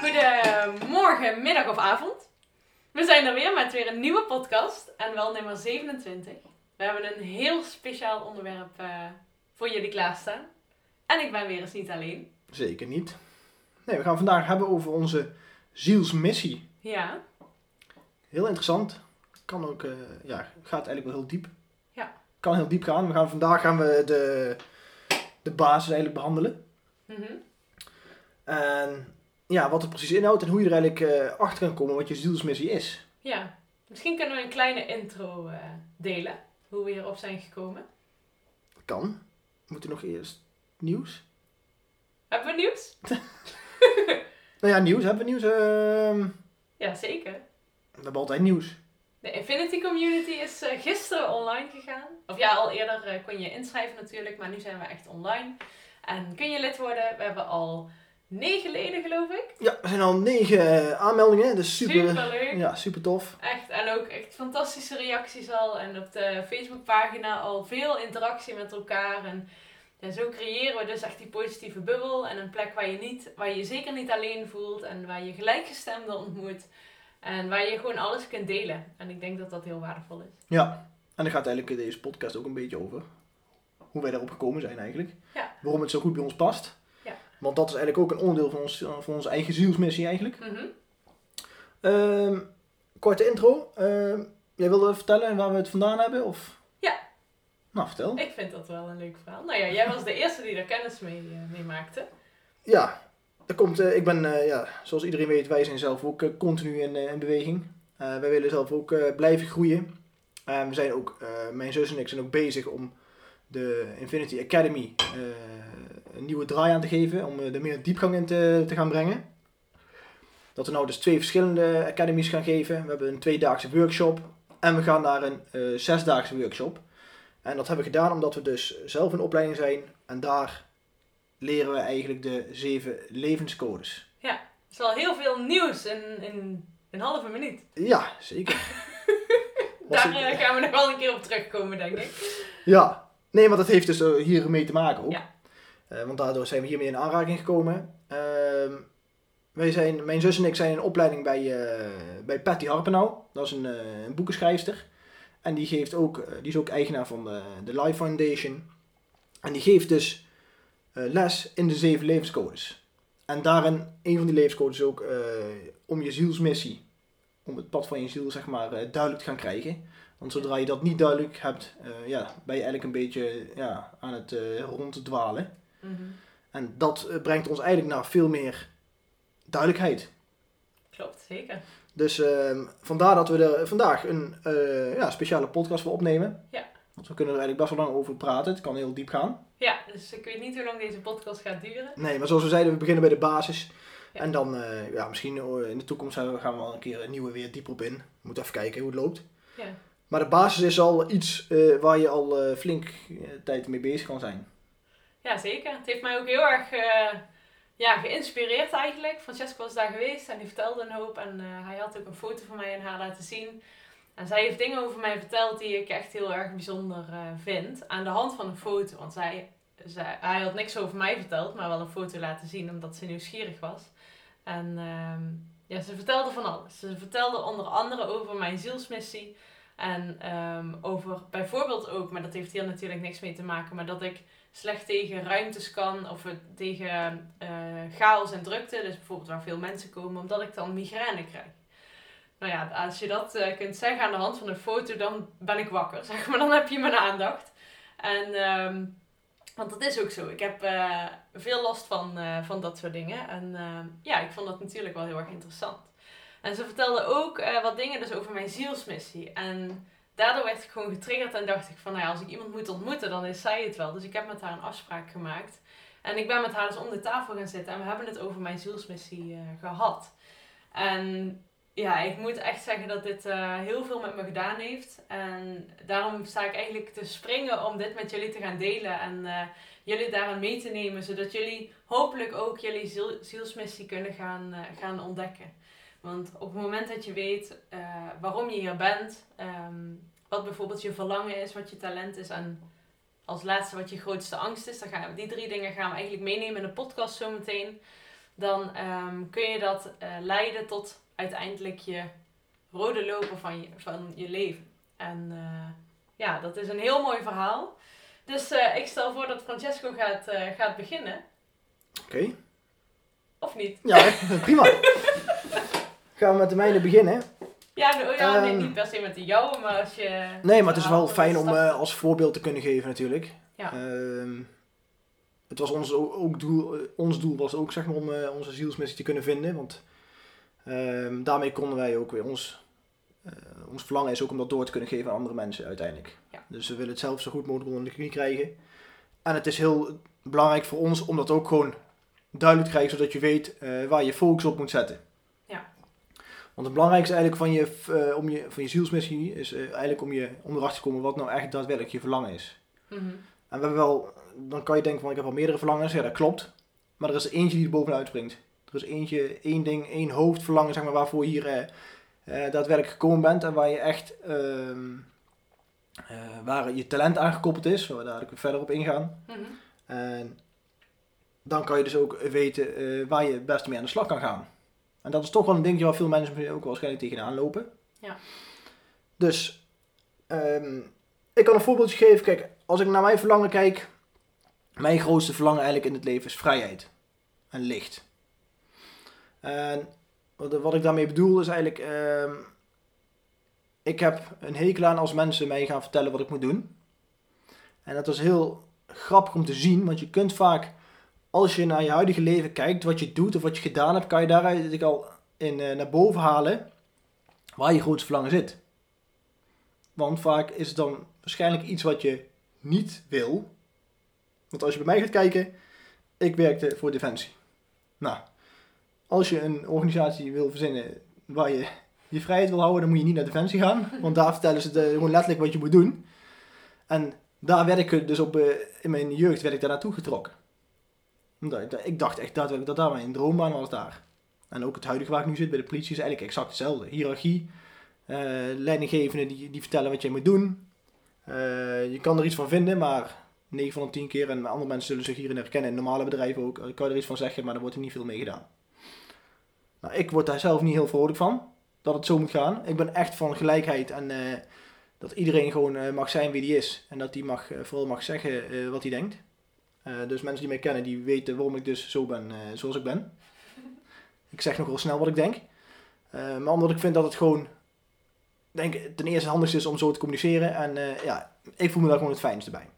Goedemorgen, middag of avond. We zijn er weer met weer een nieuwe podcast en wel nummer 27. We hebben een heel speciaal onderwerp eh, voor jullie klaarstaan. En ik ben weer eens niet alleen. Zeker niet. Nee, we gaan vandaag hebben over onze zielsmissie. Ja, Heel interessant. Kan ook, eh, ja, gaat eigenlijk wel heel diep. Ja. Kan heel diep gaan. We gaan, vandaag gaan we de, de basis eigenlijk behandelen. mhm. En ja, wat het precies inhoudt en hoe je er eigenlijk eh, achter kan komen wat je zielsmissie is. ja. Misschien kunnen we een kleine intro eh, delen. Hoe we hierop zijn gekomen. Kan. Moeten nog eerst nieuws? Hebben we nieuws? Nou ja, nieuws. Hebben we nieuws? Ehm, Ja, zeker. we hebben altijd nieuws. De Infinity Community is eh, gisteren online gegaan. Of ja, al eerder eh, kon je inschrijven natuurlijk, maar nu zijn we echt online. En kun je lid worden? We hebben al negen leden, geloof ik. Ja, er zijn al negen eh, aanmeldingen. Dus super, Superleuk. ja, super tof. Echt, en ook echt fantastische reacties al. En op de Facebookpagina al veel interactie met elkaar. En ja, zo creëren we dus echt die positieve bubbel. En een plek waar je, niet, waar je je zeker niet alleen voelt. En waar je gelijkgestemden ontmoet. En waar je gewoon alles kunt delen. En ik denk dat dat heel waardevol is. Ja, en daar gaat eigenlijk deze podcast ook een beetje over. Hoe wij daarop gekomen zijn eigenlijk. Ja. Waarom het zo goed bij ons past. Ja. Want dat is eigenlijk ook een onderdeel van, ons, van onze eigen zielsmissie eigenlijk. Ehm, korte intro. Ehm, jij wilde vertellen waar we het vandaan hebben? Of? Ja. Nou, vertel. Ik vind dat wel een leuk verhaal. Nou ja, jij was de eerste die er kennis mee, eh, mee maakte. Ja, er komt, eh, ik ben, eh, ja, zoals iedereen weet, wij zijn zelf ook eh, continu in, in beweging. Wij willen zelf ook blijven groeien. En we zijn ook, mijn zus en ik zijn ook bezig om de Infinity Academy een nieuwe draai aan te geven. Om er meer diepgang in te, te gaan brengen. Dat we nou dus twee verschillende academies gaan geven. We hebben een tweedaagse workshop. En we gaan naar een eh, zesdaagse workshop. En dat hebben we gedaan omdat we dus zelf in opleiding zijn. En daar leren we eigenlijk de zeven levenscodes. Er is al heel veel nieuws in, in een halve minuut. Ja, zeker. Daar het- eh, gaan we nog wel een keer op terugkomen, denk ik. Ja, nee, maar dat heeft dus eh, hiermee te maken ook. Ja. Eh, want daardoor zijn we hiermee in aanraking gekomen. Ehm, wij zijn, mijn zus en ik zijn in opleiding bij, eh, bij Patty Harpenau. Dat is een, een boekenschrijfster. En die, geeft ook, die is ook eigenaar van de, de Life Foundation. En die geeft dus les in de zeven levenscodes. En daarin, een van die levenscodes is ook eh, om je zielsmissie, om het pad van je ziel zeg maar eh, duidelijk te gaan krijgen. Want zodra je dat niet duidelijk hebt, eh, ja, ben je eigenlijk een beetje ja, aan het eh ronddwalen. Mhm. En dat eh, brengt ons eigenlijk naar veel meer duidelijkheid. Klopt, zeker. Dus ehm, vandaar dat we er vandaag een eh, ja, speciale podcast voor opnemen. Ja. Want we kunnen er eigenlijk best wel lang over praten. Het kan heel diep gaan. Ja, dus ik weet niet hoe lang deze podcast gaat duren. Nee, maar zoals we zeiden, we beginnen bij de basis. Ja. En dan, eh, ja, misschien eh, in de toekomst gaan we wel een keer een nieuwe weer dieper op in. We moeten even kijken hoe het loopt. Ja. Maar de basis is al iets eh, waar je al flink tijd mee bezig kan zijn. Ja, zeker. Het heeft mij ook heel erg ja, geïnspireerd eigenlijk. Francesco was daar geweest en die vertelde een hoop. En hij had ook een foto van mij en haar laten zien. En zij heeft dingen over mij verteld die ik echt heel erg bijzonder eh, vind. Aan de hand van een foto. Want zij, zij, hij had niks over mij verteld, maar wel een foto laten zien omdat ze nieuwsgierig was. En ehm, ja, ze vertelde van alles. Ze vertelde onder andere over mijn zielsmissie. En ehm, over bijvoorbeeld ook, maar dat heeft hier natuurlijk niks mee te maken, maar dat ik slecht tegen ruimtes kan of het tegen eh, chaos en drukte, dus bijvoorbeeld waar veel mensen komen, omdat ik dan migraine krijg. Nou ja, als je dat eh, kunt zeggen aan de hand van een foto, dan ben ik wakker, zeg maar. Dan heb je mijn aandacht. En, ehm, want dat is ook zo. Ik heb eh, veel last van, eh, van dat soort dingen. En ehm, ja, ik vond dat natuurlijk wel heel erg interessant. En ze vertelde ook wat dingen dus over mijn zielsmissie. En daardoor werd ik gewoon getriggerd en dacht ik van, nou ja, als ik iemand moet ontmoeten, dan is zij het wel. Dus ik heb met haar een afspraak gemaakt. En ik ben met haar dus om de tafel gaan zitten en we hebben het over mijn zielsmissie eh, gehad. En ja, ik moet echt zeggen dat dit eh, heel veel met me gedaan heeft. En daarom sta ik eigenlijk te springen om dit met jullie te gaan delen en eh, jullie daaraan mee te nemen, zodat jullie hopelijk ook jullie ziel, zielsmissie kunnen gaan, eh, gaan ontdekken. Want op het moment dat je weet waarom je hier bent, ehm, wat bijvoorbeeld je verlangen is, wat je talent is en als laatste wat je grootste angst is, dan gaan we, die drie dingen gaan we eigenlijk meenemen in de podcast zometeen. Dan ehm, kun je dat eh, leiden tot uiteindelijk je rode loper van je, van je leven. En eh, ja, dat is een heel mooi verhaal. Dus eh, ik stel voor dat Francesco gaat, gaat beginnen. Oké. Of niet? Ja, prima. Gaan we met de mijne beginnen? Ja, nou, ja nee, Ehm. niet per se met de jouwe, maar als je... Nee, maar het is wel fijn om als voorbeeld te kunnen geven natuurlijk. Ja. Ehm, het was ons ook, doel, eh, ons doel was ook zeg maar om eh, onze zielsmissie te kunnen vinden. Want ehm, daarmee konden wij ook weer ons, eh, ons verlangen is ook om dat door te kunnen geven aan andere mensen uiteindelijk. Ja. Dus we willen het zelf zo goed mogelijk onder de knie krijgen. En het is heel belangrijk voor ons om dat ook gewoon duidelijk te krijgen, zodat je weet waar je focus op moet zetten. Ja. Want het belangrijkste eigenlijk van je, om je, van je zielsmissie is eigenlijk om, je, om erachter te komen wat nou echt daadwerkelijk je verlangen is. Mhm. En we hebben wel, dan kan je denken van ik heb al meerdere verlangens. Ja, dat klopt. Maar er is eentje die er bovenuit springt. Er is eentje, één ding, één hoofdverlangen zeg maar, waarvoor je hier eh, eh, daadwerkelijk gekomen bent. En waar je echt, ehm, eh, waar je talent aangekoppeld is. Waar we daar verder op ingaan. Mhm. En dan kan je dus ook weten eh, waar je het beste mee aan de slag kan gaan. En dat is toch wel een dingetje waar veel mensen ook waarschijnlijk tegenaan lopen. Ja. Dus ehm, ik kan een voorbeeldje geven. Kijk, als ik naar mijn verlangen kijk. Mijn grootste verlangen eigenlijk in het leven is vrijheid. En licht. En wat, ik daarmee bedoel is eigenlijk... ehm, ik heb een hekel aan als mensen mij gaan vertellen wat ik moet doen. En dat is heel grappig om te zien. Want je kunt vaak, als je naar je huidige leven kijkt, wat je doet of wat je gedaan hebt, kan je daaruit al in, eh, naar boven halen waar je grootste verlangen zit. Want vaak is het dan waarschijnlijk iets wat je niet wil. Want als je bij mij gaat kijken, ik werkte voor Defensie. Nou, als je een organisatie wil verzinnen waar je je vrijheid wil houden, dan moet je niet naar Defensie gaan. Want daar vertellen ze gewoon letterlijk wat je moet doen. En daar werd ik dus op, eh, in mijn jeugd werd ik daar naartoe getrokken. Ik, dacht echt daadwerkelijk dat daar mijn droombaan was daar. En ook het huidige waar ik nu zit bij de politie is eigenlijk exact hetzelfde. Hiërarchie, eh leidinggevenden die, die vertellen wat je moet doen. Eh, je kan er iets van vinden, maar 9 van de 10 keer, en andere mensen zullen zich hierin herkennen, in normale bedrijven ook, eh, kan je er iets van zeggen, maar er wordt er niet veel mee gedaan. Nou, ik word daar zelf niet heel vrolijk van, dat het zo moet gaan. Ik ben echt van gelijkheid en eh, dat iedereen gewoon mag zijn wie die is. En dat die mag, vooral mag zeggen wat hij denkt. Dus mensen die mij kennen, die weten waarom ik dus zo ben zoals ik ben. Ik zeg nogal snel wat ik denk. Maar omdat ik vind dat het gewoon, denk, ten eerste het handigste is om zo te communiceren. En eh, ja, ik voel me daar gewoon het fijnste bij.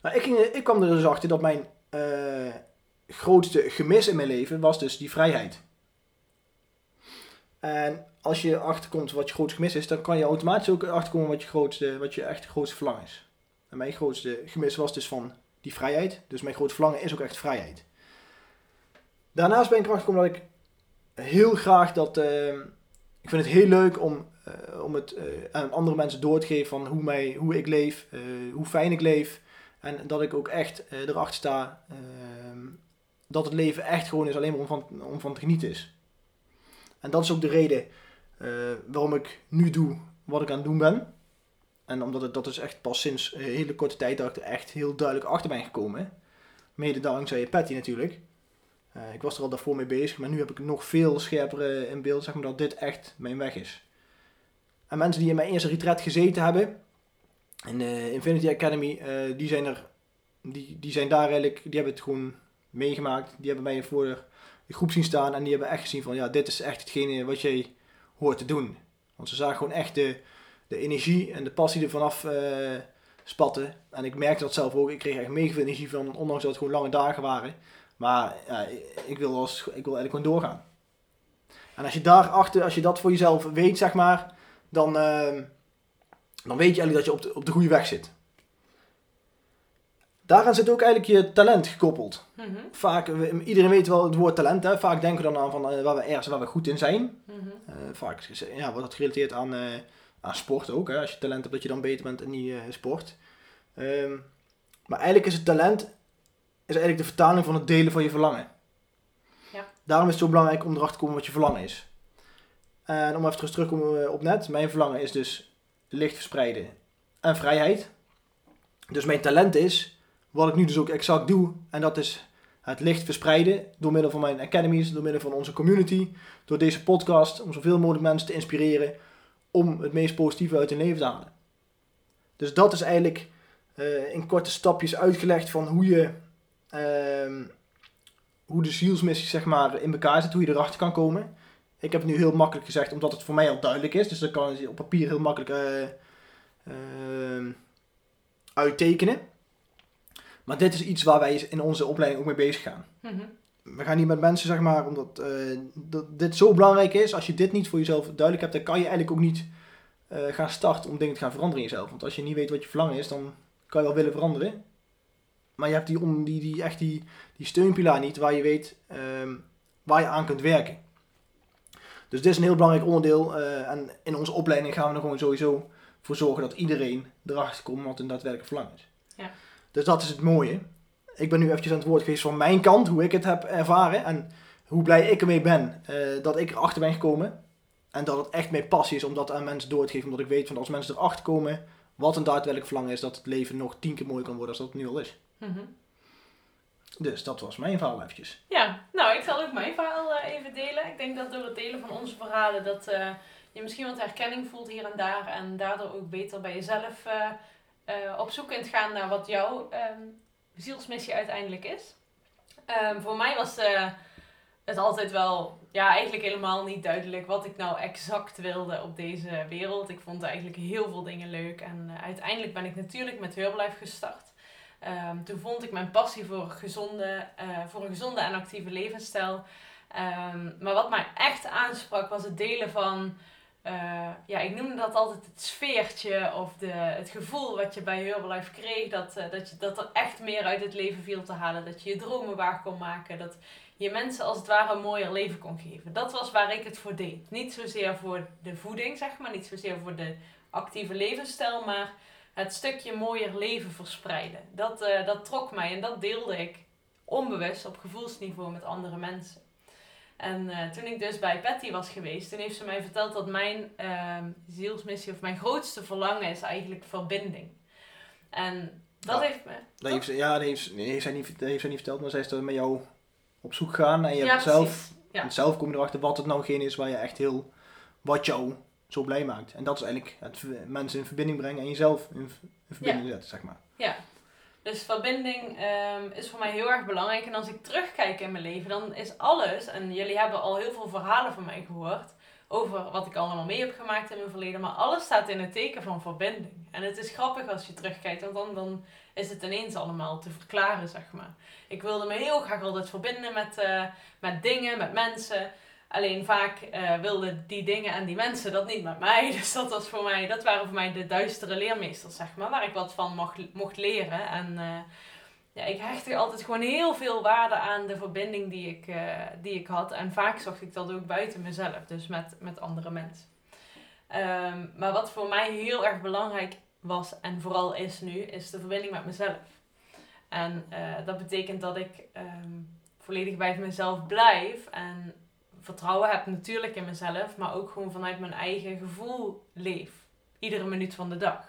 Nou, ik, ging, ik kwam er dus achter dat mijn eh, grootste gemis in mijn leven was dus die vrijheid. En als je achterkomt wat je grootste gemis is, dan kan je automatisch ook achterkomen wat je, grootste, wat je echt grootste verlangen is. En mijn grootste gemis was dus van die vrijheid. Dus mijn grootste verlangen is ook echt vrijheid. Daarnaast ben ik erachter gekomen dat ik heel graag dat... eh, ik vind het heel leuk om, eh, om het eh, aan andere mensen door te geven van hoe, mij, hoe ik leef, eh, hoe fijn ik leef. En dat ik ook echt erachter sta ehm, dat het leven echt gewoon is alleen maar om van, om van te genieten is. En dat is ook de reden waarom ik nu doe wat ik aan het doen ben. En omdat het, dat is echt pas sinds een hele korte tijd dat ik er echt heel duidelijk achter ben gekomen. Mede dankzij Patty natuurlijk. Ik was er al daarvoor mee bezig, maar nu heb ik nog veel scherper in beeld zeg maar, dat dit echt mijn weg is. En mensen die in mijn eerste retreat gezeten hebben, in de Infinity Academy, eh, die, zijn er, die, die zijn daar eigenlijk, die hebben het gewoon meegemaakt. Die hebben mij voor de, groep zien staan en die hebben echt gezien van, ja, dit is echt hetgene wat jij hoort te doen. Want ze zagen gewoon echt de, de energie en de passie er vanaf eh, spatten. En ik merkte dat zelf ook. Ik kreeg echt mega veel energie van, ondanks dat het gewoon lange dagen waren. Maar ja, ik, wil als, ik wil eigenlijk gewoon doorgaan. En als je daarachter, als je dat voor jezelf weet, zeg maar, dan, eh, dan weet je eigenlijk dat je op de, op de goede weg zit. daaraan zit ook eigenlijk je talent gekoppeld. Mhm. Vaak, iedereen weet wel het woord talent, hè? vaak denken we dan aan van, eh, waar we ergens waar we goed in zijn. Mhm. Eh, vaak ja, wordt dat gerelateerd aan, eh, aan sport ook. Hè? Als je talent hebt, dat je dan beter bent in die sport. Ehm, maar eigenlijk is het talent is eigenlijk de vertaling van het delen van je verlangen. Ja. Daarom is het zo belangrijk om erachter te komen wat je verlangen is. En om even terug terug te komen eh, op net. Mijn verlangen is dus licht verspreiden en vrijheid. Dus mijn talent is, wat ik nu dus ook exact doe. En dat is het licht verspreiden door middel van mijn academies, door middel van onze community door deze podcast om zoveel mogelijk mensen te inspireren om het meest positieve uit hun leven te halen. Dus dat is eigenlijk eh, in korte stapjes uitgelegd van hoe je ehm, hoe de zielsmissie zeg maar in elkaar zit, hoe je erachter kan komen. Ik heb het nu heel makkelijk gezegd omdat het voor mij al duidelijk is, dus dat kan je op papier heel makkelijk ehm, uittekenen. Maar dit is iets waar wij in onze opleiding ook mee bezig gaan Mhm. we gaan niet met mensen, zeg maar, omdat eh, dat dit zo belangrijk is. Als je dit niet voor jezelf duidelijk hebt, dan kan je eigenlijk ook niet eh, gaan starten om dingen te gaan veranderen in jezelf. Want als je niet weet wat je verlangen is, dan kan je wel willen veranderen. Maar je hebt die, die, die, echt die, die steunpilaar niet waar je weet ehm, waar je aan kunt werken. Dus dit is een heel belangrijk onderdeel. eh, en in onze opleiding gaan we er gewoon sowieso voor zorgen dat iedereen erachter komt wat een daadwerkelijk verlangen is. Ja. Dus dat is het mooie ik ben nu eventjes aan het woord geweest van mijn kant, hoe ik het heb ervaren en hoe blij ik ermee ben eh, dat ik erachter ben gekomen. En dat het echt mijn passie is om dat aan mensen door te geven, omdat ik weet van als mensen erachter komen wat een daadwerkelijk verlangen is, dat het leven nog tien keer mooier kan worden als dat het nu al is. Mhm. Dus dat was mijn verhaal eventjes. Ja, nou, ik zal ook mijn verhaal eh, even delen. Ik denk dat door het delen van onze verhalen dat eh, je misschien wat herkenning voelt hier en daar en daardoor ook beter bij jezelf eh, op zoek kunt gaan naar wat jouw ehm, zielsmissie uiteindelijk is. Ehm, voor mij was het altijd wel, ja, eigenlijk helemaal niet duidelijk wat ik nou exact wilde op deze wereld. Ik vond eigenlijk heel veel dingen leuk en uiteindelijk ben ik natuurlijk met Herbalife gestart. Ehm, toen vond ik mijn passie voor, gezonde, eh, voor een gezonde en actieve levensstijl. Ehm, maar wat mij echt aansprak was het delen van, eh, ja, ik noemde dat altijd het sfeertje of de, het gevoel wat je bij Herbalife kreeg. Dat, eh, dat, je, dat er echt meer uit het leven viel te halen. Dat je je dromen waar kon maken. Dat je mensen als het ware een mooier leven kon geven. Dat was waar ik het voor deed. Niet zozeer voor de voeding, zeg maar. Niet zozeer voor de actieve levensstijl, maar het stukje mooier leven verspreiden. Dat, eh, dat trok mij en dat deelde ik onbewust op gevoelsniveau met andere mensen. En eh, toen ik dus bij Patty was geweest, toen heeft ze mij verteld dat mijn ehm, zielsmissie of mijn grootste verlangen is eigenlijk verbinding. En dat Ja. heeft me. Dat heeft, ze- ja, dat heeft, nee, heeft, zij niet, heeft zij niet verteld, maar zij is er met jou op zoek gegaan en je Ja, hebt zelf. Ja. zelf kom je erachter wat het nou geen is waar je echt heel, wat jou zo blij maakt. En dat is eigenlijk het mensen in verbinding brengen en jezelf in verbinding zetten, zeg maar. Ja, dus verbinding ehm, is voor mij heel erg belangrijk. En als ik terugkijk in mijn leven, dan is alles, en jullie hebben al heel veel verhalen van mij gehoord over wat ik allemaal mee heb gemaakt in mijn verleden, maar alles staat in het teken van verbinding. En het is grappig als je terugkijkt, want dan, dan is het ineens allemaal te verklaren, zeg maar. Ik wilde me heel graag altijd verbinden met, eh, met dingen, met mensen. Alleen vaak eh, wilden die dingen en die mensen dat niet met mij. Dus dat, was voor mij, dat waren voor mij de duistere leermeesters, zeg maar. Waar ik wat van mocht, mocht leren. En eh, ja, ik hechtte altijd gewoon heel veel waarde aan de verbinding die ik, eh, die ik had. En vaak zocht ik dat ook buiten mezelf. Dus met, met andere mensen. Ehm, maar wat voor mij heel erg belangrijk was en vooral is nu, is de verbinding met mezelf. En dat betekent dat ik ehm, volledig bij mezelf blijf en vertrouwen heb natuurlijk in mezelf, maar ook gewoon vanuit mijn eigen gevoel leef. Iedere minuut van de dag.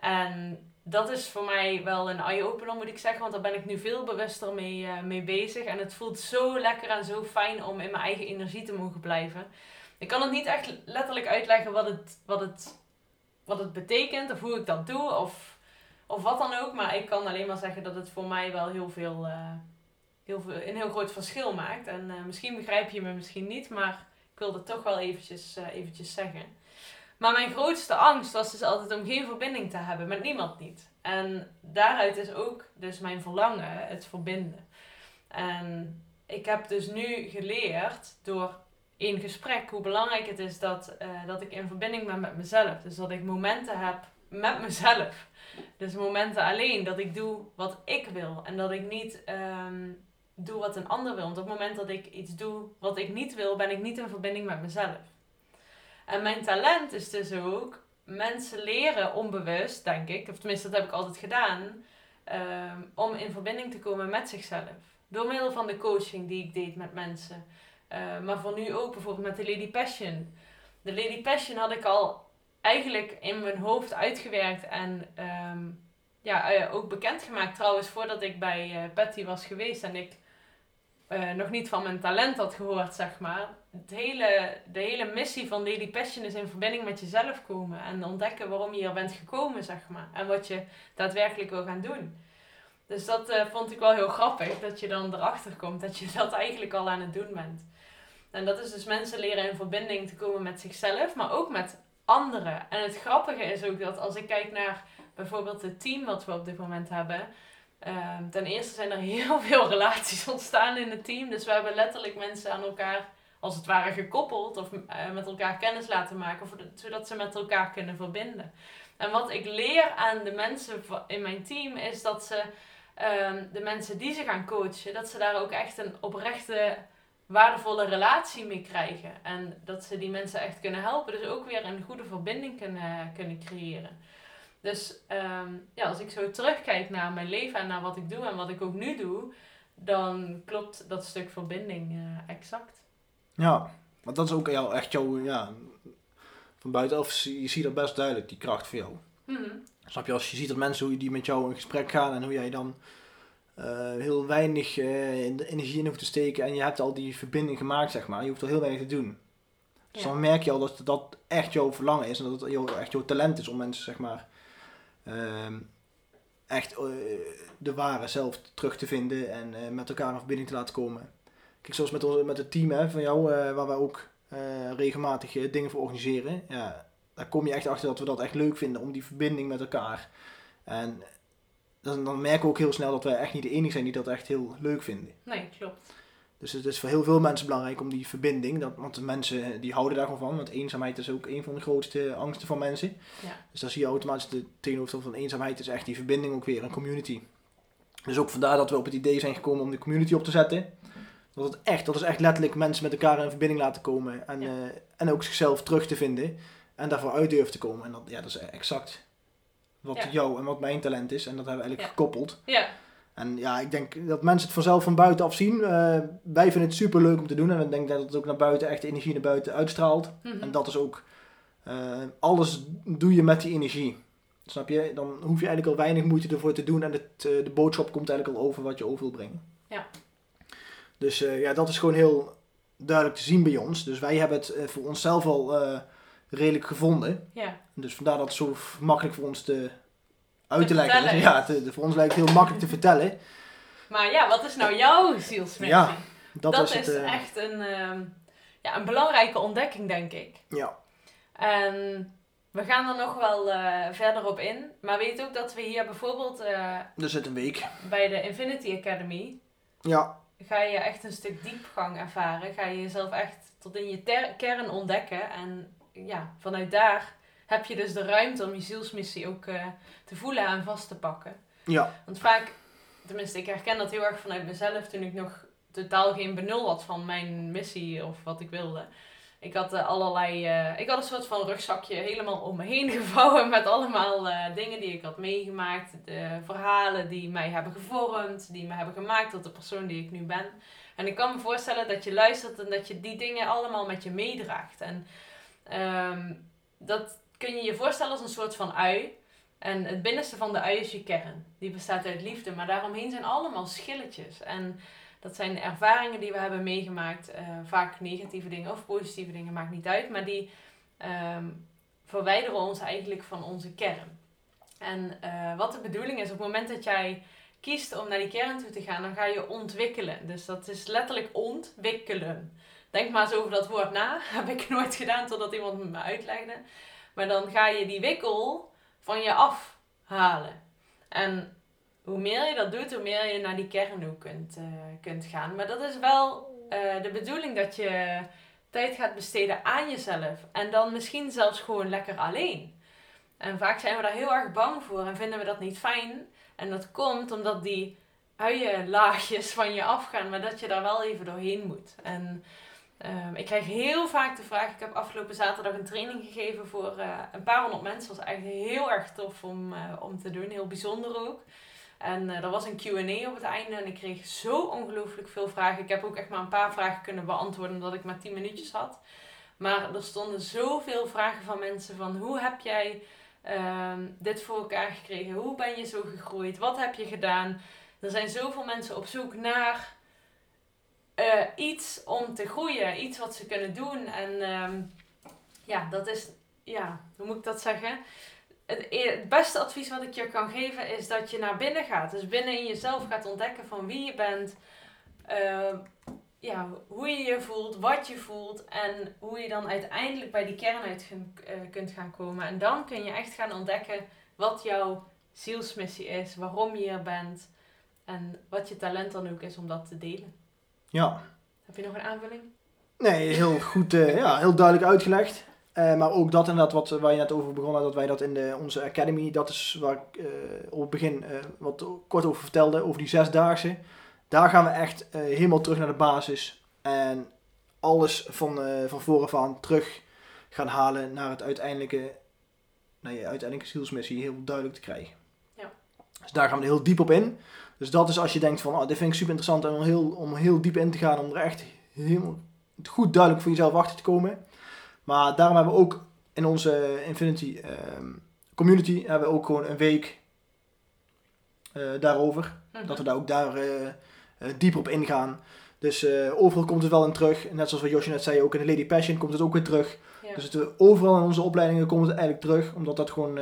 En dat is voor mij wel een eye-opener, moet ik zeggen, want daar ben ik nu veel bewuster mee, eh, mee bezig. En het voelt zo lekker en zo fijn om in mijn eigen energie te mogen blijven. Ik kan het niet echt letterlijk uitleggen wat het, wat het, wat het betekent of hoe ik dat doe of, of wat dan ook. Maar ik kan alleen maar zeggen dat het voor mij wel heel veel, eh, heel een heel groot verschil maakt. En eh, misschien begrijp je me misschien niet, maar ik wil het toch wel eventjes, eh, eventjes zeggen. Maar mijn grootste angst was dus altijd om geen verbinding te hebben met niemand niet. En daaruit is ook dus mijn verlangen het verbinden. En ik heb dus nu geleerd door in gesprek hoe belangrijk het is dat, eh, dat ik in verbinding ben met mezelf. Dus dat ik momenten heb met mezelf. Dus momenten alleen, dat ik doe wat ik wil. En dat ik niet ehm, doe wat een ander wil. Want op het moment dat ik iets doe wat ik niet wil, ben ik niet in verbinding met mezelf. En mijn talent is dus ook mensen leren onbewust, denk ik, of tenminste dat heb ik altijd gedaan, ehm, om in verbinding te komen met zichzelf. Door middel van de coaching die ik deed met mensen. Uh, maar voor nu ook bijvoorbeeld met de Lady Passion. De Lady Passion had ik al eigenlijk in mijn hoofd uitgewerkt en um, ja, uh, ook bekendgemaakt trouwens voordat ik bij uh, Patty was geweest en ik uh, nog niet van mijn talent had gehoord, zeg maar. Het hele, de hele missie van Lady Passion is in verbinding met jezelf komen en ontdekken waarom je hier bent gekomen, zeg maar. En wat je daadwerkelijk wil gaan doen. Dus dat uh, vond ik wel heel grappig, dat je dan erachter komt dat je dat eigenlijk al aan het doen bent. En dat is dus mensen leren in verbinding te komen met zichzelf, maar ook met anderen. En het grappige is ook dat als ik kijk naar bijvoorbeeld het team wat we op dit moment hebben. Ehm, ten eerste zijn er heel veel relaties ontstaan in het team. Dus we hebben letterlijk mensen aan elkaar, als het ware, gekoppeld of uh, met elkaar kennis laten maken, zodat ze met elkaar kunnen verbinden. En wat ik leer aan de mensen in mijn team is dat ze um, de mensen die ze gaan coachen, dat ze daar ook echt een oprechte, waardevolle relatie mee krijgen. En dat ze die mensen echt kunnen helpen. Dus ook weer een goede verbinding kunnen, kunnen creëren. Dus um, ja, als ik zo terugkijk naar mijn leven en naar wat ik doe en wat ik ook nu doe, dan klopt dat stuk verbinding uh, exact. Ja, want dat is ook jou, echt jouw, ja, van buitenaf je ziet dat best duidelijk, die kracht voor jou. Mm -hmm. Snap je, als je ziet dat mensen hoe die met jou in gesprek gaan en hoe jij dan uh, heel weinig uh, in de energie in hoeft te steken en je hebt al die verbinding gemaakt, zeg maar. Je hoeft al heel weinig te doen. Dus ja. dan merk je al dat dat echt jouw verlangen is en dat het jou, echt jouw talent is om mensen, zeg maar, uh, echt uh, de ware zelf terug te vinden en uh, met elkaar in verbinding te laten komen. Kijk, zoals met, met het team hè, van jou, waar wij ook regelmatig dingen voor organiseren. Ja, daar kom je echt achter dat we dat echt leuk vinden, om die verbinding met elkaar. En dan, dan merken we ook heel snel dat wij echt niet de enige zijn die dat echt heel leuk vinden. Nee, klopt. Dus het is voor heel veel mensen belangrijk om die verbinding, dat, want de mensen die houden daar gewoon van, want eenzaamheid is ook een van de grootste angsten van mensen. Ja. Dus dan zie je automatisch de tegenoverstel van eenzaamheid is echt die verbinding ook weer, een community. Dus ook vandaar dat we op het idee zijn gekomen om de community op te zetten. Dat, het echt, dat is echt letterlijk mensen met elkaar in verbinding laten komen en, ja. uh, en ook zichzelf terug te vinden en daarvoor uit durven te komen. En dat, ja, dat is exact wat ja. jou en wat mijn talent is en dat hebben we eigenlijk gekoppeld. Ja. En ja, ik denk dat mensen het vanzelf van buitenaf zien. Uh, wij vinden het super leuk om te doen. En we denken dat het ook naar buiten echt energie naar buiten uitstraalt. Mm -hmm. En dat is ook. Uh, alles doe je met die energie. Snap je? Dan hoef je eigenlijk al weinig moeite ervoor te doen. En het, uh, de boodschap komt eigenlijk al over wat je over wil brengen. Ja. Dus ja, dat is gewoon heel duidelijk te zien bij ons. Dus wij hebben het voor onszelf al redelijk gevonden. Ja. Dus vandaar dat het zo makkelijk voor ons te uit te, te leggen. Ja, te, voor ons lijkt het heel makkelijk te vertellen. Maar ja, wat is nou jouw zielsmissie? Ja, dat, dat is, het, uh... echt een, uh, ja, een belangrijke ontdekking, denk ik. Ja. En we gaan er nog wel uh, verder op in. Maar weet ook dat we hier bijvoorbeeld... er zit een week. Bij de Infinity Academy... Ja. Ga je echt een stuk diepgang ervaren. Ga je jezelf echt tot in je kern ontdekken. En ja, vanuit daar heb je dus de ruimte om je zielsmissie ook uh, te voelen en vast te pakken. Ja. Want vaak, tenminste, ik herken dat heel erg vanuit mezelf toen ik nog totaal geen benul had van mijn missie of wat ik wilde. Ik had uh, allerlei, uh, ik had een soort van rugzakje helemaal om me heen gevouwen met allemaal dingen die ik had meegemaakt. De verhalen die mij hebben gevormd, die me hebben gemaakt tot de persoon die ik nu ben. En ik kan me voorstellen dat je luistert en dat je die dingen allemaal met je meedraagt. En um, dat kun je je voorstellen als een soort van ui. En het binnenste van de ui is je kern. Die bestaat uit liefde, maar daaromheen zijn allemaal schilletjes. En dat zijn ervaringen die we hebben meegemaakt. Uh, vaak negatieve dingen of positieve dingen, maakt niet uit. Maar die um, verwijderen ons eigenlijk van onze kern. En uh, wat de bedoeling is, op het moment dat jij kiest om naar die kern toe te gaan, dan ga je ontwikkelen. Dus dat is letterlijk ontwikkelen. Denk maar eens over dat woord na. Heb ik nooit gedaan totdat iemand me uitlegde. Maar dan ga je die wikkel van je afhalen. En hoe meer je dat doet, hoe meer je naar die kern ook kunt, uh, kunt gaan. Maar dat is wel uh, de bedoeling dat je tijd gaat besteden aan jezelf. En dan misschien zelfs gewoon lekker alleen. En vaak zijn we daar heel erg bang voor en vinden we dat niet fijn. En dat komt omdat die uienlaagjes van je afgaan, maar dat je daar wel even doorheen moet. En ehm, ik krijg heel vaak de vraag, ik heb afgelopen zaterdag een training gegeven voor eh, een paar honderd mensen. Dat was eigenlijk heel erg tof om, eh, om te doen, heel bijzonder ook. En eh, er was een Q&A op het einde en ik kreeg zo ongelooflijk veel vragen. Ik heb ook echt maar een paar vragen kunnen beantwoorden omdat ik maar 10 minuutjes had. Maar er stonden zoveel vragen van mensen van hoe heb jij ehm, dit voor elkaar gekregen? Hoe ben je zo gegroeid? Wat heb je gedaan? Er zijn zoveel mensen op zoek naar eh, iets om te groeien, iets wat ze kunnen doen. En ehm, ja, dat is, ja, hoe moet ik dat zeggen? Het, e- het beste advies wat ik je kan geven is dat je naar binnen gaat. Dus binnen in jezelf gaat ontdekken van wie je bent, eh, ja, hoe je je voelt, wat je voelt en hoe je dan uiteindelijk bij die kern uit eh, kunt gaan komen. En dan kun je echt gaan ontdekken wat jouw zielsmissie is, waarom je hier bent en wat je talent dan ook is om dat te delen. Ja. Heb je nog een aanvulling? Nee, heel goed, eh, ja, heel duidelijk uitgelegd. Eh, maar ook dat inderdaad, wat, waar je net over begon, had, dat wij dat in de, onze academy, dat is waar ik eh, op het begin wat kort over vertelde, over die zesdaagse. Daar gaan we echt helemaal terug naar de basis. En alles van, van vooraf aan terug gaan halen naar het uiteindelijke, naar je uiteindelijke zielsmissie heel duidelijk te krijgen. Ja. Dus daar gaan we heel diep op in. Dus dat is als je denkt van, oh, dit vind ik super interessant en om heel, om heel diep in te gaan, om er echt helemaal goed duidelijk voor jezelf achter te komen. Maar daarom hebben we ook in onze Infinity ehm, community hebben we ook gewoon een week eh, daarover. Mhm. Dat we daar ook daar eh, eh, dieper op ingaan. Dus overal komt het wel in terug. Net zoals wat Josje net zei, ook in de Lady Passion komt het ook weer terug. Ja. Dus het, overal in onze opleidingen komt het eigenlijk terug. Omdat dat gewoon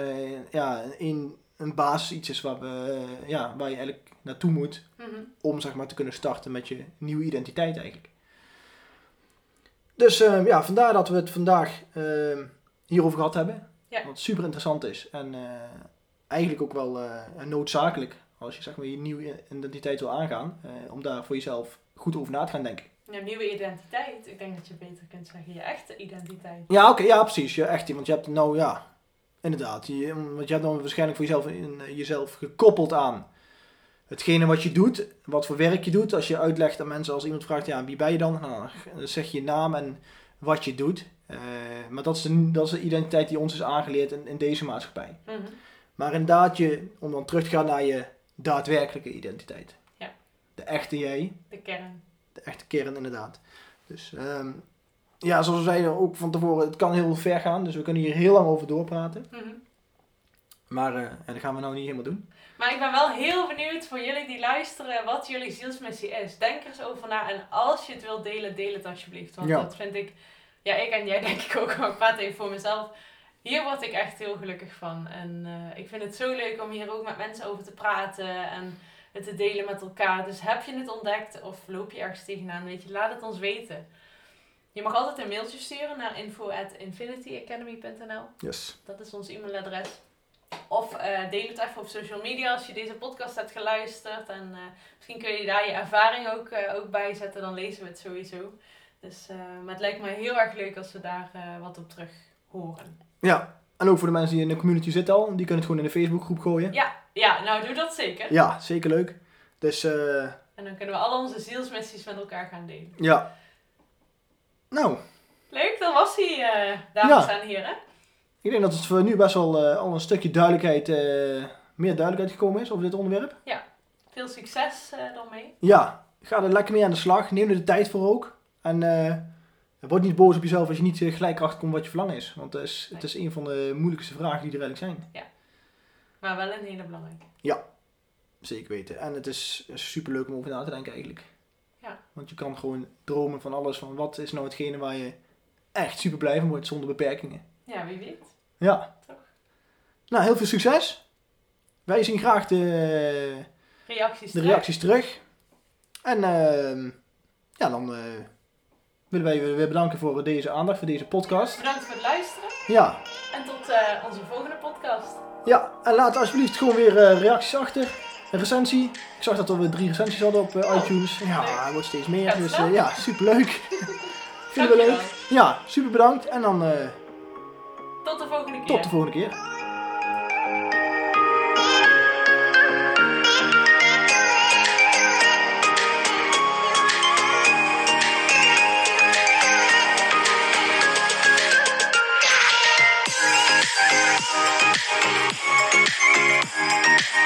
ja, een, een basis iets is waar, we, eh, ja, waar je eigenlijk naartoe moet. Mhm. Om zeg maar, te kunnen starten met je nieuwe identiteit eigenlijk. Dus eh, ja, vandaar dat we het vandaag eh, hierover gehad hebben. Ja. Wat super interessant is. En eh, eigenlijk ook wel eh, noodzakelijk. Als je zeg maar, je nieuwe identiteit wil aangaan. om daar voor jezelf goed over na te gaan denken. Ja, nieuwe identiteit. Ik denk dat je beter kunt zeggen je echte identiteit. Ja, oké, ja, precies. Ja, echt. Want je hebt nou ja, inderdaad. Je, want je hebt dan waarschijnlijk voor jezelf, in, eh, jezelf gekoppeld aan hetgene wat je doet, wat voor werk je doet. Als je uitlegt aan mensen, als iemand vraagt, ja, wie ben je dan? Nou, dan zeg je je naam en wat je doet. Eh, maar dat is, de, dat is de identiteit die ons is aangeleerd in, in deze maatschappij. Mhm. Maar inderdaad, je, om dan terug te gaan naar je daadwerkelijke identiteit. Ja. De echte jij, De kern. de echte kern inderdaad. Dus ehm, ja, zoals we zeiden ook van tevoren, het kan heel ver gaan. Dus we kunnen hier heel lang over doorpraten. Mhm. Maar eh, en dat gaan we nou niet helemaal doen. Maar ik ben wel heel benieuwd voor jullie die luisteren wat jullie zielsmissie is. Denk er eens over na en als je het wilt delen, deel het alsjeblieft. Want Ja. dat vind ik, ja ik en jij denk ik ook, maar ik praat even voor mezelf. Hier word ik echt heel gelukkig van. En eh, ik vind het zo leuk om hier ook met mensen over te praten en het te delen met elkaar. Dus heb je het ontdekt of loop je ergens tegenaan, weet je, laat het ons weten. Je mag altijd een mailtje sturen naar info@infinityacademy.nl. Yes. Dat is ons e-mailadres. Of eh, deel het even op social media als je deze podcast hebt geluisterd. En eh, misschien kun je daar je ervaring ook, eh, ook bij zetten. Dan lezen we het sowieso. Dus, maar het lijkt me heel erg leuk als we daar wat op terug horen. Ja, en ook voor de mensen die in de community zitten al, die kunnen het gewoon in de Facebookgroep gooien. Ja, ja, nou doe dat zeker. Ja, zeker leuk. Dus En dan kunnen we al onze zielsmissies met elkaar gaan delen. ja. Nou, Leuk, dat was hij, eh, dames Ja. en heren. ik denk dat het voor nu best wel eh, al een stukje duidelijkheid, eh, meer duidelijkheid gekomen is over dit onderwerp. Veel succes daarmee. Ja, ga er lekker mee aan de slag. Neem er de tijd voor ook. En word niet boos op jezelf als je niet gelijk achterkomt wat je verlangen is. Want het is, het is een van de moeilijkste vragen die er eigenlijk zijn. Maar wel een hele belangrijke. Zeker weten. En het is super leuk om over na te denken eigenlijk. Ja. Want je kan gewoon dromen van alles. Van wat is nou hetgene waar je echt super blij van wordt zonder beperkingen. Ja, wie weet. Ja. Toch? Nou, heel veel succes. Wij zien graag de, Reacties de terug. reacties terug. En ehm, ja, dan eh, willen wij je weer bedanken voor deze aandacht, voor deze podcast. Bedankt voor het luisteren. Ja, En tot eh, onze volgende podcast. ja. en laat alsjeblieft gewoon weer eh, reacties achter. Een recensie. Ik zag dat we weer drie recensies hadden op eh, Oh, iTunes. Ja, er wordt steeds meer. Dus eh, ja, super leuk. Vinden we leuk. Ja, super bedankt. En dan eh, Tot de volgende keer. tot de volgende keer.